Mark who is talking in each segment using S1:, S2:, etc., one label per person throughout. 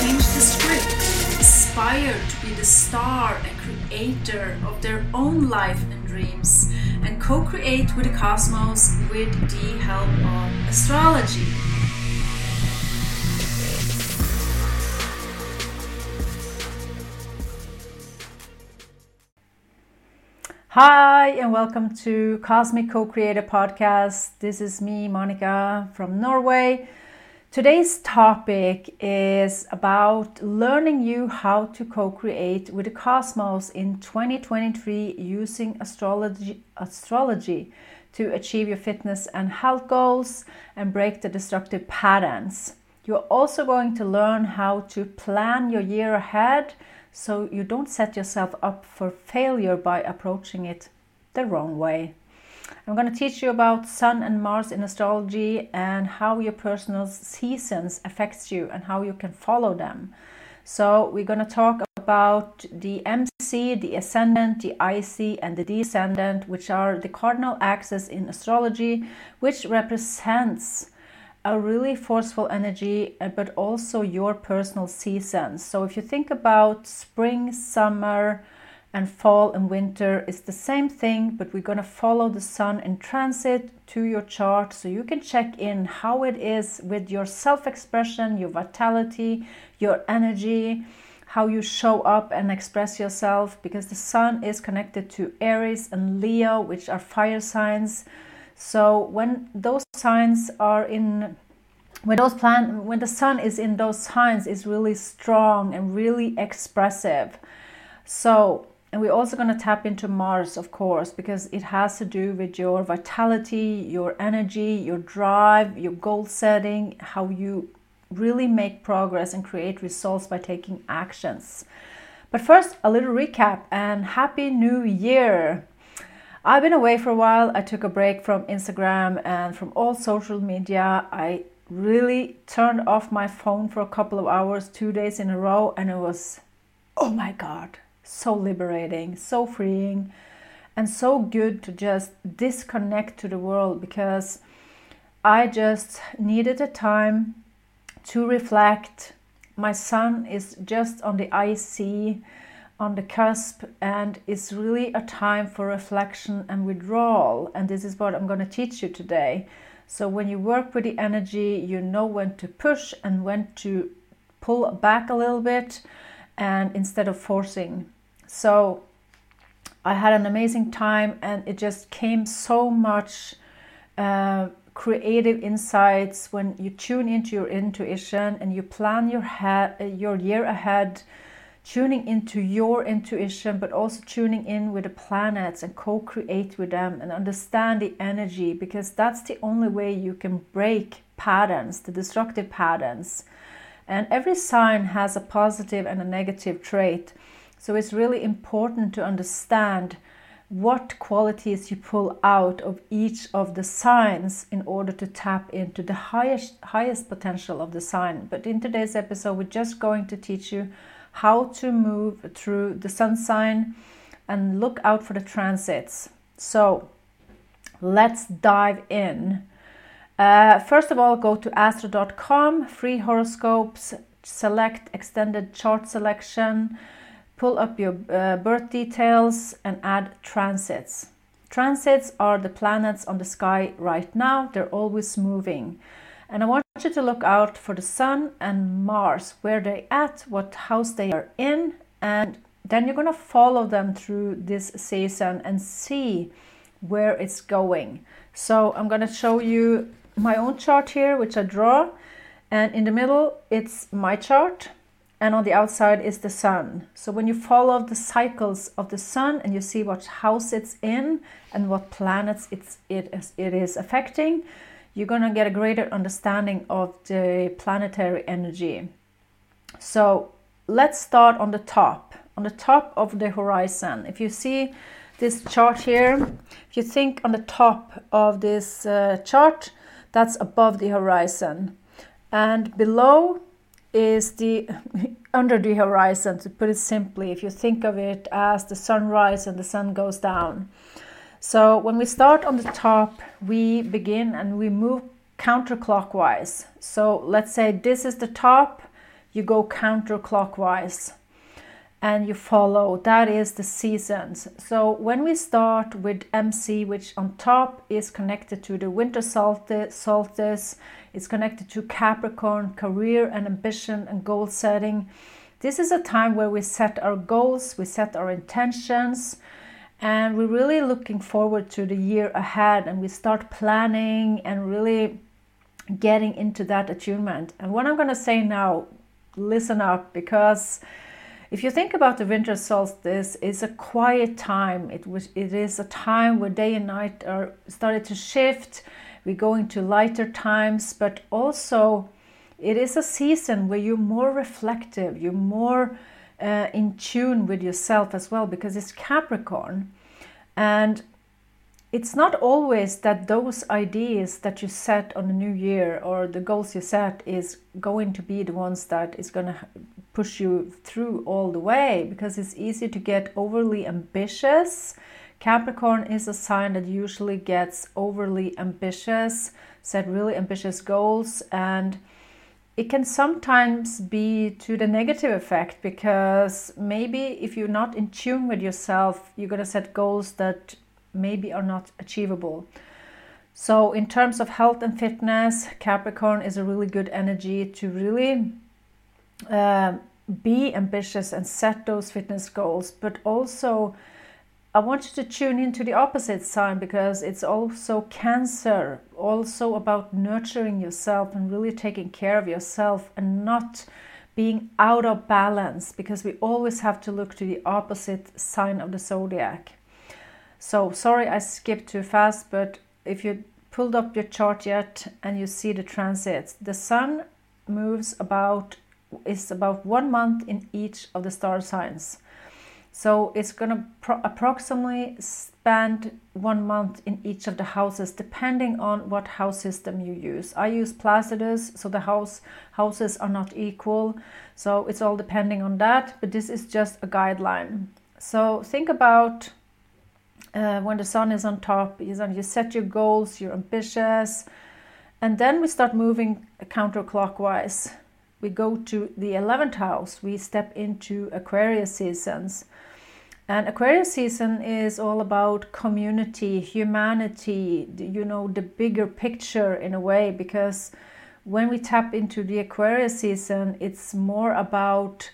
S1: change the script, inspired to be the star and creator of their own life and dreams, and co create with the cosmos with the help of astrology. Hi, and welcome to Cosmic Co Creator Podcast. This is me, Monica from Norway. Today's topic is about learning you how to co-create with the cosmos in 2023 using astrology astrology to achieve your fitness and health goals and break the destructive patterns. You're also going to learn how to plan your year ahead so you don't set yourself up for failure by approaching it the wrong way. I'm going to teach you about Sun and Mars in astrology and how your personal seasons affects you and how you can follow them. So we're going to talk about the MC, the ascendant, the IC, and the descendant, which are the cardinal axes in astrology, which represents a really forceful energy, uh, but also your personal seasons. So if you think about spring, summer, and fall and winter is the same thing, but we're going to follow the sun in transit to your chart so you can check in how it is with your self expression, your vitality, your energy, how you show up and express yourself because the sun is connected to Aries and Leo, which are fire signs. So when those signs are in when those plan when the sun is in those signs is really strong and really expressive. So and we're also going to tap into Mars, of course, because it has to do with your vitality, your energy, your drive, your goal setting, how you really make progress and create results by taking actions. But first, a little recap and Happy New Year! I've been away for a while. I took a break from Instagram and from all social media. I really turned off my phone for a couple of hours, two days in a row, and it was, oh my God, so liberating, so freeing, and so good to just disconnect to the world because I just needed a time to reflect. My sun is just on the IC, on the cusp, and it's really a time for reflection and withdrawal. And this is what I'm going to teach you today. So, when you work with the energy, you know when to push and when to pull back a little bit, and instead of forcing. So I had an amazing time, and it just came so much uh, creative insights when you tune into your intuition and you plan your head, your year ahead, tuning into your intuition, but also tuning in with the planets and co-create with them and understand the energy because that's the only way you can break patterns, the destructive patterns. And every sign has a positive and a negative trait. So it's really important to understand what qualities you pull out of each of the signs in order to tap into the highest highest potential of the sign. But in today's episode, we're just going to teach you how to move through the sun sign and look out for the transits. So let's dive in. Uh, first of all, go to astro.com, free horoscopes, select extended chart selection pull up your uh, birth details and add transits. Transits are the planets on the sky right now, they're always moving. And I want you to look out for the Sun and Mars, where they at, what house they are in, and then you're going to follow them through this season and see where it's going. So I'm going to show you my own chart here, which I draw, and in the middle it's my chart and on the outside is the sun. So when you follow the cycles of the sun and you see what house it's in and what planets it's, it, is, it is affecting, you're going to get a greater understanding of the planetary energy. So let's start on the top, on the top of the horizon. If you see this chart here, if you think on the top of this uh, chart, that's above the horizon. And below is the under the horizon, to put it simply, if you think of it as the sunrise and the sun goes down. So when we start on the top, we begin and we move counterclockwise. So let's say this is the top, you go counterclockwise and you follow. That is the seasons. So when we start with MC, which on top is connected to the winter solstice, it's connected to Capricorn, career and ambition and goal setting. This is a time where we set our goals, we set our intentions, and we're really looking forward to the year ahead and we start planning and really getting into that attunement. And what I'm going to say now, listen up because if you think about the winter solstice, it's a quiet time. It was it is a time where day and night are started to shift. We go into lighter times, but also it is a season where you're more reflective, you're more uh, in tune with yourself as well because it's Capricorn. And it's not always that those ideas that you set on the new year or the goals you set is going to be the ones that is going to push you through all the way because it's easy to get overly ambitious. Capricorn is a sign that usually gets overly ambitious, set really ambitious goals, and it can sometimes be to the negative effect because maybe if you're not in tune with yourself, you're going to set goals that maybe are not achievable. So, in terms of health and fitness, Capricorn is a really good energy to really uh, be ambitious and set those fitness goals, but also I want you to tune into the opposite sign because it's also Cancer, also about nurturing yourself and really taking care of yourself and not being out of balance because we always have to look to the opposite sign of the zodiac. So sorry I skipped too fast, but if you pulled up your chart yet and you see the transits, the sun moves about is about one month in each of the star signs. So it's going to pro- approximately spend one month in each of the houses, depending on what house system you use. I use Placidus, so the house houses are not equal. So it's all depending on that, but this is just a guideline. So think about uh, when the sun is on top, you set your goals, you're ambitious, and then we start moving counterclockwise. We go to the 11th house, we step into Aquarius seasons. And Aquarius season is all about community, humanity, you know, the bigger picture in a way, because when we tap into the Aquarius season, it's more about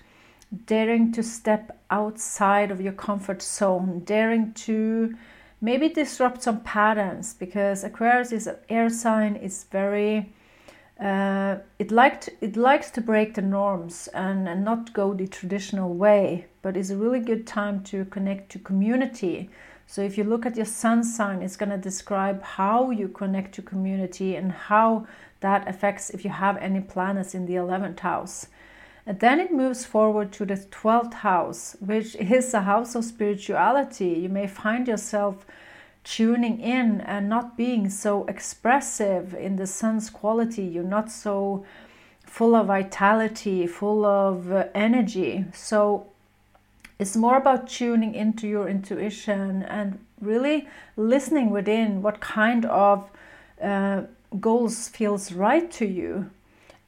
S1: daring to step outside of your comfort zone, daring to maybe disrupt some patterns because Aquarius is an air sign, it's very uh, it liked it likes to break the norms and, and not go the traditional way, but it's a really good time to connect to community. So if you look at your sun sign, it's going to describe how you connect to community and how that affects if you have any planets in the 11th house. And then it moves forward to the 12th house, which is a house of spirituality. You may find yourself tuning in and not being so expressive in the sun's quality. You're not so full of vitality, full of uh, energy. So it's more about tuning into your intuition and really listening within what kind of uh, goals feels right to you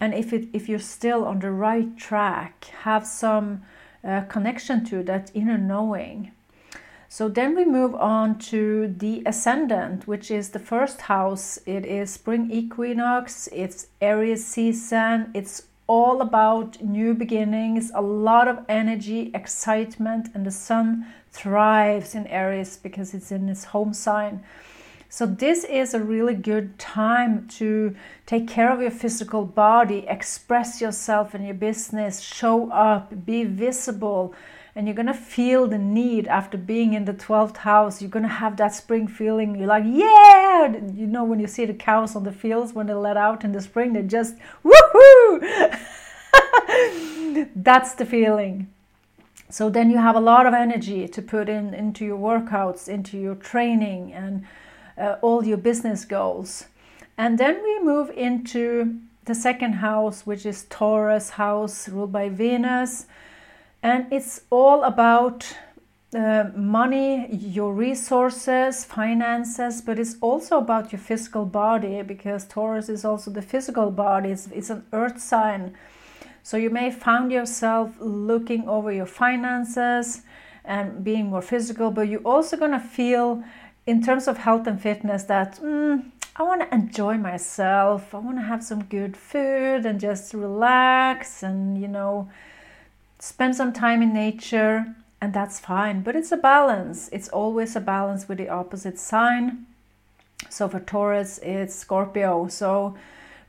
S1: and if it if you're still on the right track have some uh, connection to that inner knowing so then we move on to the ascendant which is the first house it is spring equinox it's aries season it's all about new beginnings a lot of energy excitement and the sun thrives in aries because it's in its home sign so, this is a really good time to take care of your physical body, express yourself in your business, show up, be visible. And you're gonna feel the need after being in the 12th house. You're gonna have that spring feeling. You're like, yeah! You know, when you see the cows on the fields when they let out in the spring, they just woohoo! That's the feeling. So then you have a lot of energy to put in into your workouts, into your training, and uh, all your business goals. And then we move into the second house, which is Taurus house ruled by Venus. And it's all about uh, money, your resources, finances, but it's also about your physical body because Taurus is also the physical body. It's, it's an earth sign. So you may find yourself looking over your finances and being more physical, but you're also going to feel, in terms of health and fitness, that mm, I want to enjoy myself. I want to have some good food and just relax and, you know, spend some time in nature and that's fine. But it's a balance. It's always a balance with the opposite sign. So for Taurus, it's Scorpio. So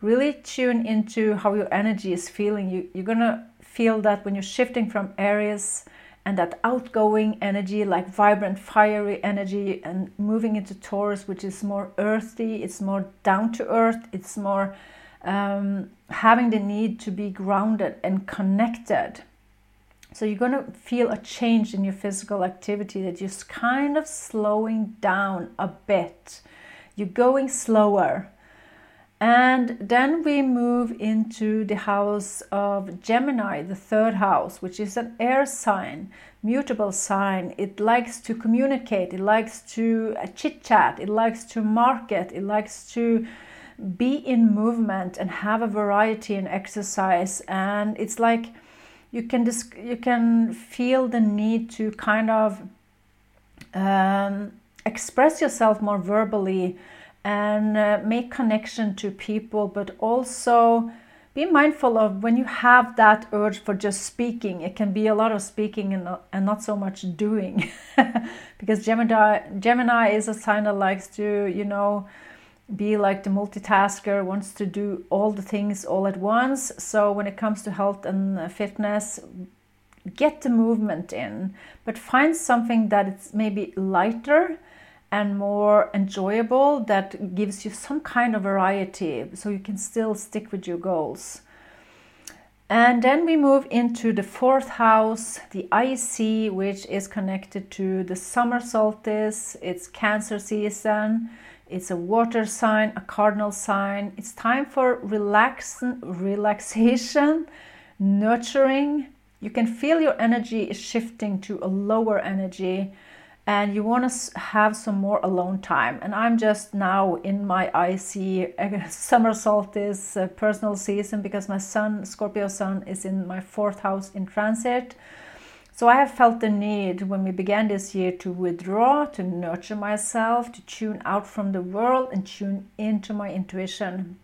S1: really tune into how your energy is feeling. You, you're gonna feel that when you're shifting from Aries and that outgoing energy, like vibrant, fiery energy, and moving into Taurus, which is more earthy, it's more down to earth, it's more um, having the need to be grounded and connected. So you're going to feel a change in your physical activity that you're kind of slowing down a bit. You're going slower. And then we move into the house of Gemini, the third house, which is an air sign, mutable sign. It likes to communicate, it likes to uh, chit chat, it likes to market, it likes to be in movement and have a variety in exercise. And it's like you can dis- you can feel the need to kind of um, express yourself more verbally and uh, make connection to people, but also be mindful of when you have that urge for just speaking. It can be a lot of speaking and not, and not so much doing, because Gemini Gemini is a sign that likes to you know be like the multitasker, wants to do all the things all at once. So, when it comes to health and uh, fitness, get the movement in, but find something that is maybe lighter and more enjoyable that gives you some kind of variety so you can still stick with your goals. And then we move into the fourth house, the IC, which is connected to the summer solstice, it's Cancer season it's a water sign, a cardinal sign. It's time for relax, relaxation, nurturing. You can feel your energy is shifting to a lower energy and you want to have some more alone time. And I'm just now in my IC summer solstice uh, personal season because my sun, Scorpio sun, is in my fourth house in transit. So I have felt the need when we began this year to withdraw, to nurture myself, to tune out from the world and tune into my intuition.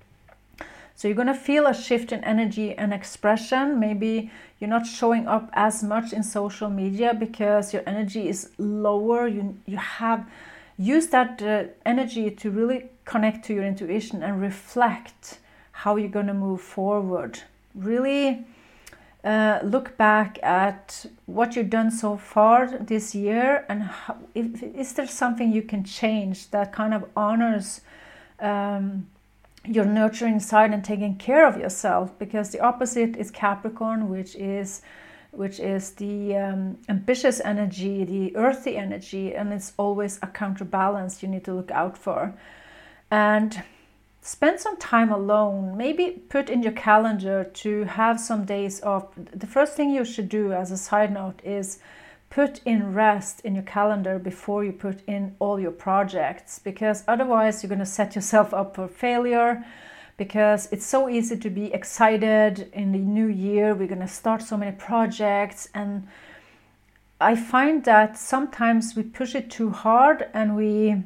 S1: So you're going to feel a shift in energy and expression. Maybe you're not showing up as much in social media because your energy is lower. You you have use that uh, energy to really connect to your intuition and reflect how you're going to move forward. Really uh, look back at what you've done so far this year and how, if, is there something you can change that kind of honors um, your nurturing side and taking care of yourself? Because the opposite is capricorn which is which is the um, ambitious energy the earthy energy and it's always a counterbalance you need to look out for. And spend some time alone. Maybe put in your calendar to have some days off. The first thing you should do, as a side note, is put in rest in your calendar before you put in all your projects because otherwise you're going to set yourself up for failure because it's so easy to be excited in the new year we're going to start so many projects and i find that sometimes we push it too hard and we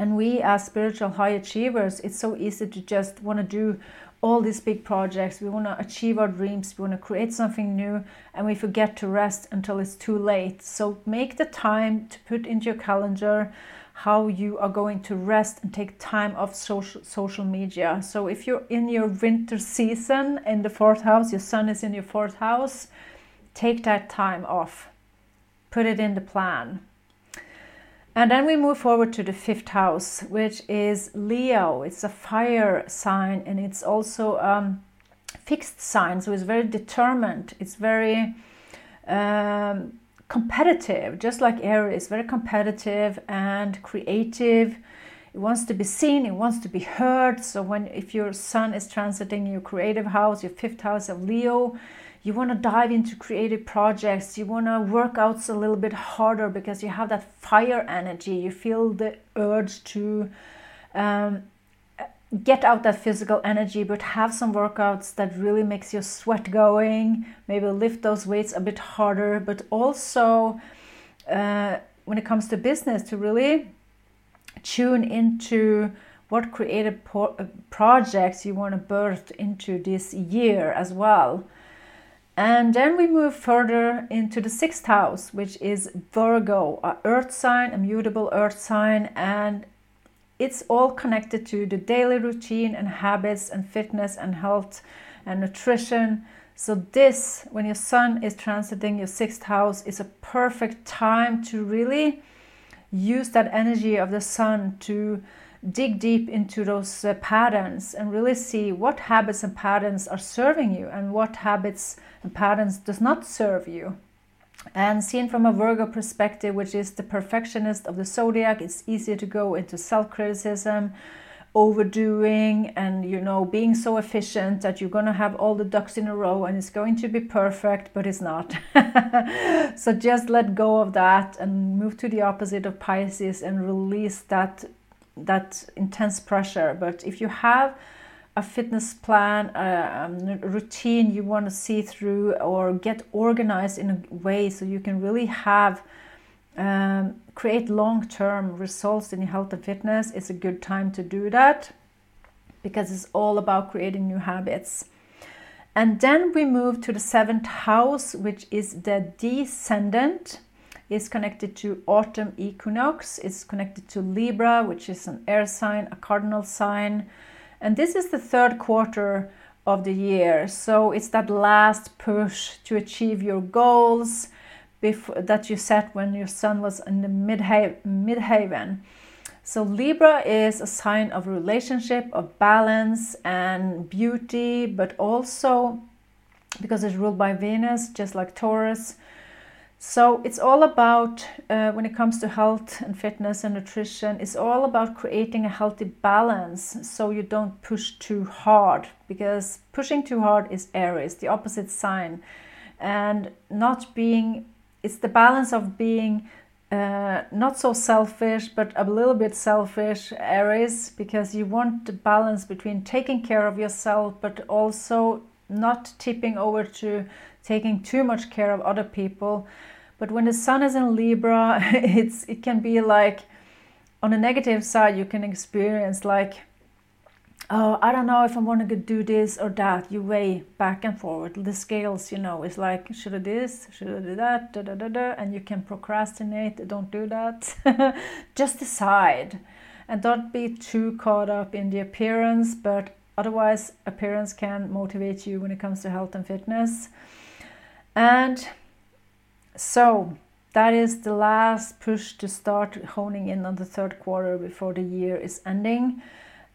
S1: and we, as spiritual high achievers, it's so easy to just want to do all these big projects. We want to achieve our dreams. We want to create something new, and we forget to rest until it's too late. So make the time to put into your calendar how you are going to rest and take time off social social media. So if you're in your winter season in the fourth house, your sun is in your fourth house, take that time off. Put it in the plan. And then we move forward to the fifth house, which is Leo. It's a fire sign and it's also a um, fixed sign, so it's very determined. It's very um, competitive, just like Aries, very competitive and creative. It wants to be seen, it wants to be heard. So when if your sun is transiting your creative house, your fifth house of Leo, you want to dive into creative projects. You want to work out a little bit harder because you have that fire energy. You feel the urge to um, get out that physical energy but have some workouts that really makes your sweat going maybe lift those weights a bit harder but also uh, when it comes to business to really tune into what creative uh, projects you want to birth into this year as well and then we move further into the sixth house which is virgo a earth sign a mutable earth sign and it's all connected to the daily routine and habits and fitness and health and nutrition. So, this, when your sun is transiting your sixth house, is a perfect time to really use that energy of the sun to dig deep into those uh, patterns and really see what habits and patterns are serving you and what habits and patterns does not serve you. And seen from a Virgo perspective, which is the perfectionist of the zodiac, it's easier to go into self criticism, overdoing, and you know, being so efficient that you're going to have all the ducks in a row and it's going to be perfect, but it's not. so just let go of that and move to the opposite of Pisces and release that that intense pressure. But if you have a fitness plan, a, um, routine you want to see through, or get organized in a way so you can really have um, create long term results in your health and fitness, it's a good time to do that because it's all about creating new habits. And then we move to the seventh house, which is the descendant. Is connected to autumn equinox. It's connected to Libra, which is an air sign, a cardinal sign. And this is the third quarter of the year. So it's that last push to achieve your goals before, that you set when your sun was in the midheaven. midheaven. So Libra is a sign of relationship, of balance and beauty, but also because it's ruled by Venus, just like Taurus, so it's all about, uh, when it comes to health and fitness and nutrition, it's all about creating a healthy balance so you don't push too hard because pushing too hard is Aries, the opposite sign. And not being, it's the balance of being uh, not so selfish, but a little bit selfish Aries because you want the balance between taking care of yourself but also not tipping over to taking too much care of other people. But when the sun is in Libra, it's it can be like on the negative side you can experience like oh i don't know if i want to do this or that. You weigh back and forward. The scales you know it's like should i do this should i do that da, da, da, da, and you can procrastinate don't do that. Just decide. And don't be too caught up in the appearance but otherwise appearance can motivate you when it comes to health and fitness and so that is the last push to start honing in on the third quarter before the year is ending.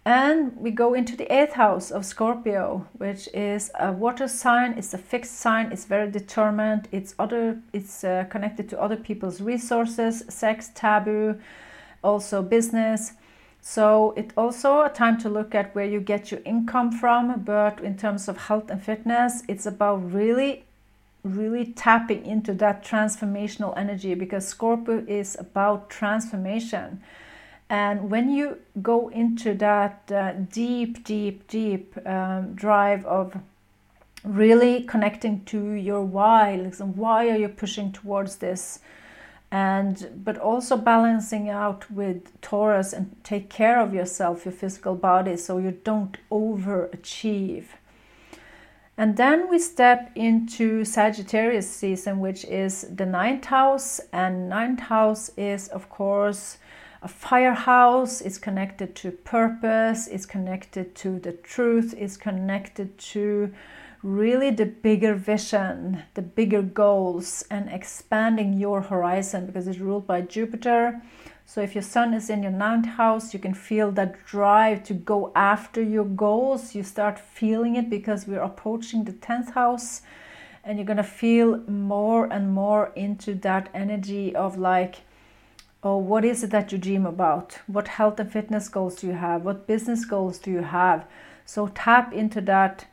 S1: And we go into the eighth house of Scorpio, which is a water sign. It's a fixed sign. It's very determined. It's other. It's uh, connected to other people's resources, sex, taboo, also business. So it's also a time to look at where you get your income from. But in terms of health and fitness, it's about really really tapping into that transformational energy because Scorpio is about transformation. And when you go into that uh, deep, deep, deep um, drive of really connecting to your why, like why are you pushing towards this? And but also balancing out with Taurus and take care of yourself, your physical body, so you don't overachieve. And then we step into Sagittarius season, which is the ninth house. And ninth house is, of course, a fire house. It's connected to purpose, it's connected to the truth, it's connected to really the bigger vision, the bigger goals, and expanding your horizon because it's ruled by Jupiter. So if your sun is in your ninth house, you can feel that drive to go after your goals. You start feeling it because we're approaching the 10th house. and you're to feel more and more into that energy of like oh what is it that you dream about? What health and fitness goals do you have? What business goals do you have? So tap into that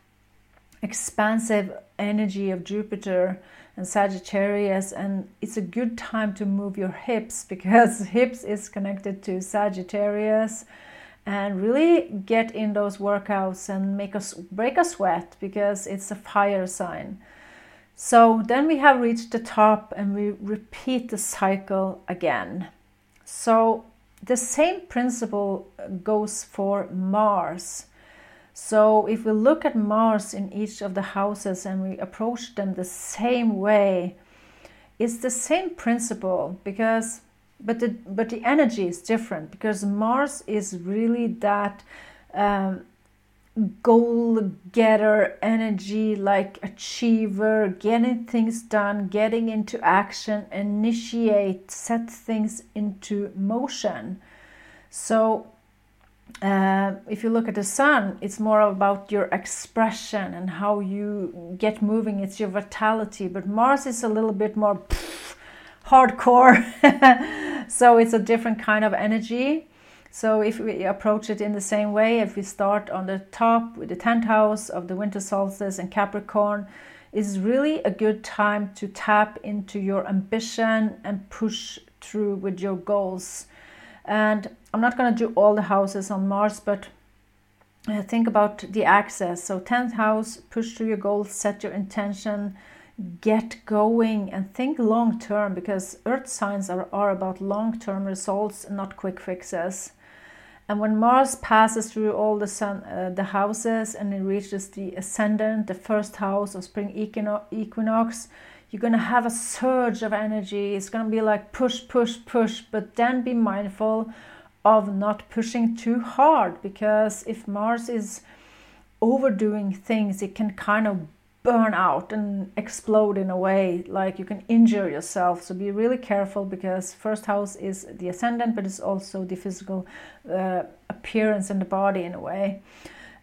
S1: expansive energy of jupiter and sagittarius and it's a good time to move your hips because hips is connected to sagittarius. And really get in those workouts and make us break a sweat because it's a fire sign. So then we have reached the top and we repeat the cycle again. So the same principle goes for Mars. So if we look at Mars in each of the houses and we approach them the same way, it's the same principle because but the but the energy is different because Mars is really that um, goal getter energy, like achiever, getting things done, getting into action, initiate, set things into motion. So, uh, if you look at the sun, it's more about your expression and how you get moving, it's your vitality. But Mars is a little bit more pff, hardcore, so it's a different kind of energy. So if we approach it in the same way, if we start on the top with the 10th house of the winter solstice and Capricorn, is really a good time to tap into your ambition and push through with your goals. And I'm not going to do all the houses on Mars, but uh, think about the access. So 10th house, push through your goals, set your intention, get going and think long term because earth signs are, are about long term results, not quick fixes. And when Mars passes through all the sun, uh, the houses, and it reaches the ascendant, the first house of spring equinox, you're gonna have a surge of energy. It's gonna be like push, push, push, but then be mindful of not pushing too hard because if Mars is overdoing things, it can kind of burn out and explode in a way like you can injure yourself. So be really careful because first house is the ascendant but it's also the physical uh, appearance and the body in a way.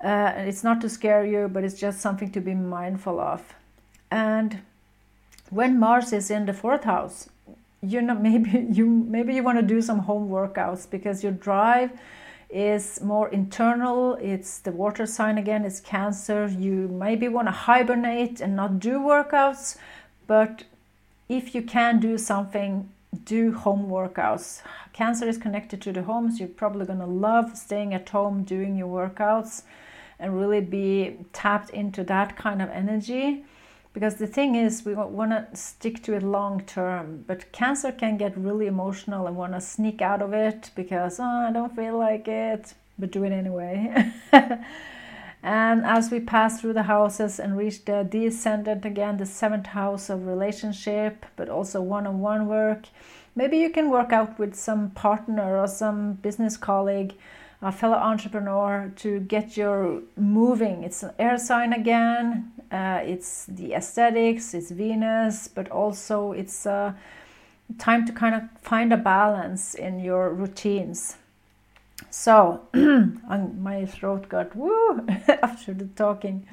S1: Uh, and it's not to scare you but it's just something to be mindful of. And when mars is in the fourth house you know maybe you maybe you want to do some home workouts because your drive is more internal. It's the water sign again, it's Cancer. You maybe want to hibernate and not do workouts, but if you can do something, do home workouts. Cancer is connected to the homes. You're probably going to love staying at home doing your workouts and really be tapped into that kind of energy because the thing is we want to stick to it long term but cancer can get really emotional and want to sneak out of it because oh, i don't feel like it but do it anyway and as we pass through the houses and reach the descendant again the seventh house of relationship but also one-on-one work maybe you can work out with some partner or some business colleague a fellow entrepreneur to get your moving. It's an air sign again. Uh, it's the aesthetics. It's Venus, but also it's uh, time to kind of find a balance in your routines. So my throat got woo after the talking.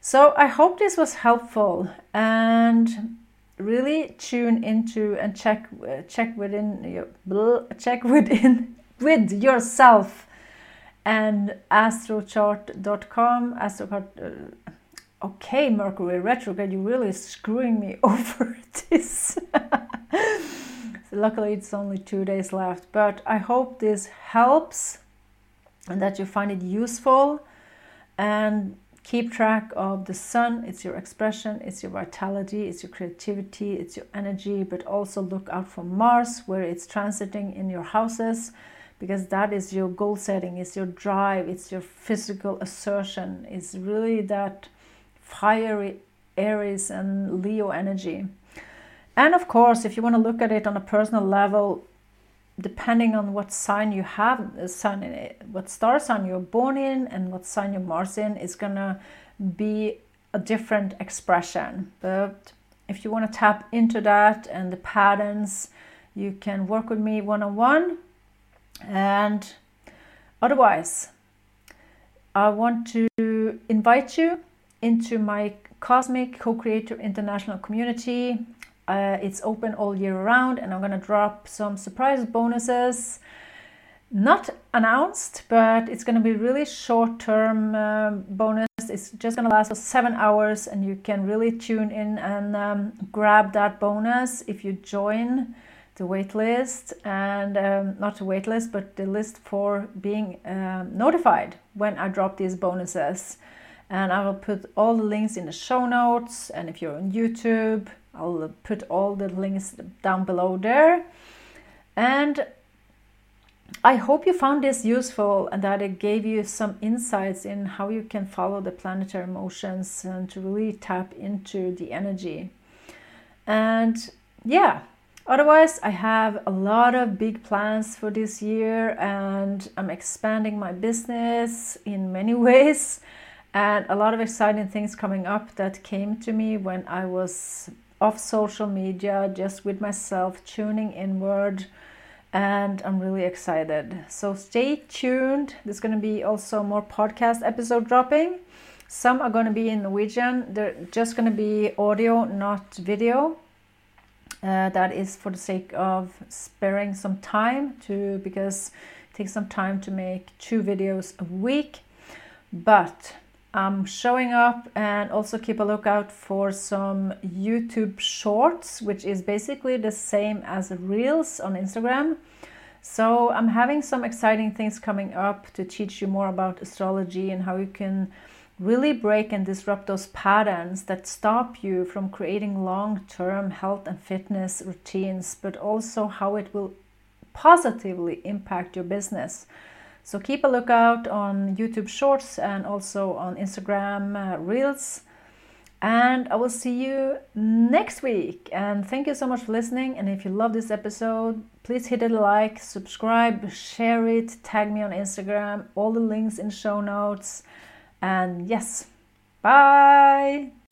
S1: So I hope this was helpful and really tune into and check check within your check within with yourself and astrochart.com astrochart uh, okay mercury retrograde you're really screwing me over this. So luckily it's only two days left but i hope this helps and that you find it useful and keep track of the sun. It's your expression it's your vitality it's your creativity it's your energy but also look out for mars where it's transiting in your houses because that is your goal setting, it's your drive, it's your physical assertion, it's really that fiery Aries and Leo energy. And of course, if you want to look at it on a personal level, depending on what sign you have, the sun in it, what star sign you're born in, and what sign your Mars in, is gonna be a different expression. But if you want to tap into that and the patterns, you can work with me one on one and otherwise, I want to invite you into my Cosmic Co Creator International Community. Uh, it's open all year round, and I'm gonna drop some surprise bonuses. Not announced, but it's gonna be really short term uh, bonus. It's just gonna last for seven hours, and you can really tune in and um, grab that bonus if you join the waitlist and um, not the waitlist, but the list for being um, notified when i drop these bonuses and i will put all the links in the show notes. And if you're on youtube i'll put all the links down below there. And I hope you found this useful and that it gave you some insights in how you can follow the planetary motions and to really tap into the energy. And yeah, Otherwise, I have a lot of big plans for this year and I'm expanding my business in many ways and a lot of exciting things coming up that came to me when I was off social media, just with myself, tuning inward. And I'm really excited. So stay tuned. There's going to be also more podcast episode dropping. Some are going to be in Norwegian. They're just going to be audio, not video uh, that is for the sake of sparing some time to because it takes some time to make two videos a week but I'm showing up and also keep a lookout for some YouTube shorts which is basically the same as reels on Instagram so I'm having some exciting things coming up to teach you more about astrology and how you can really break and disrupt those patterns that stop you from creating long term health and fitness routines, but also how it will positively impact your business. So keep a lookout on YouTube Shorts and also on Instagram uh, Reels. And I will see you next week. And thank you so much for listening. And if you love this episode, please hit a like, subscribe, share it, tag me on Instagram, all the links in show notes. And yes, bye.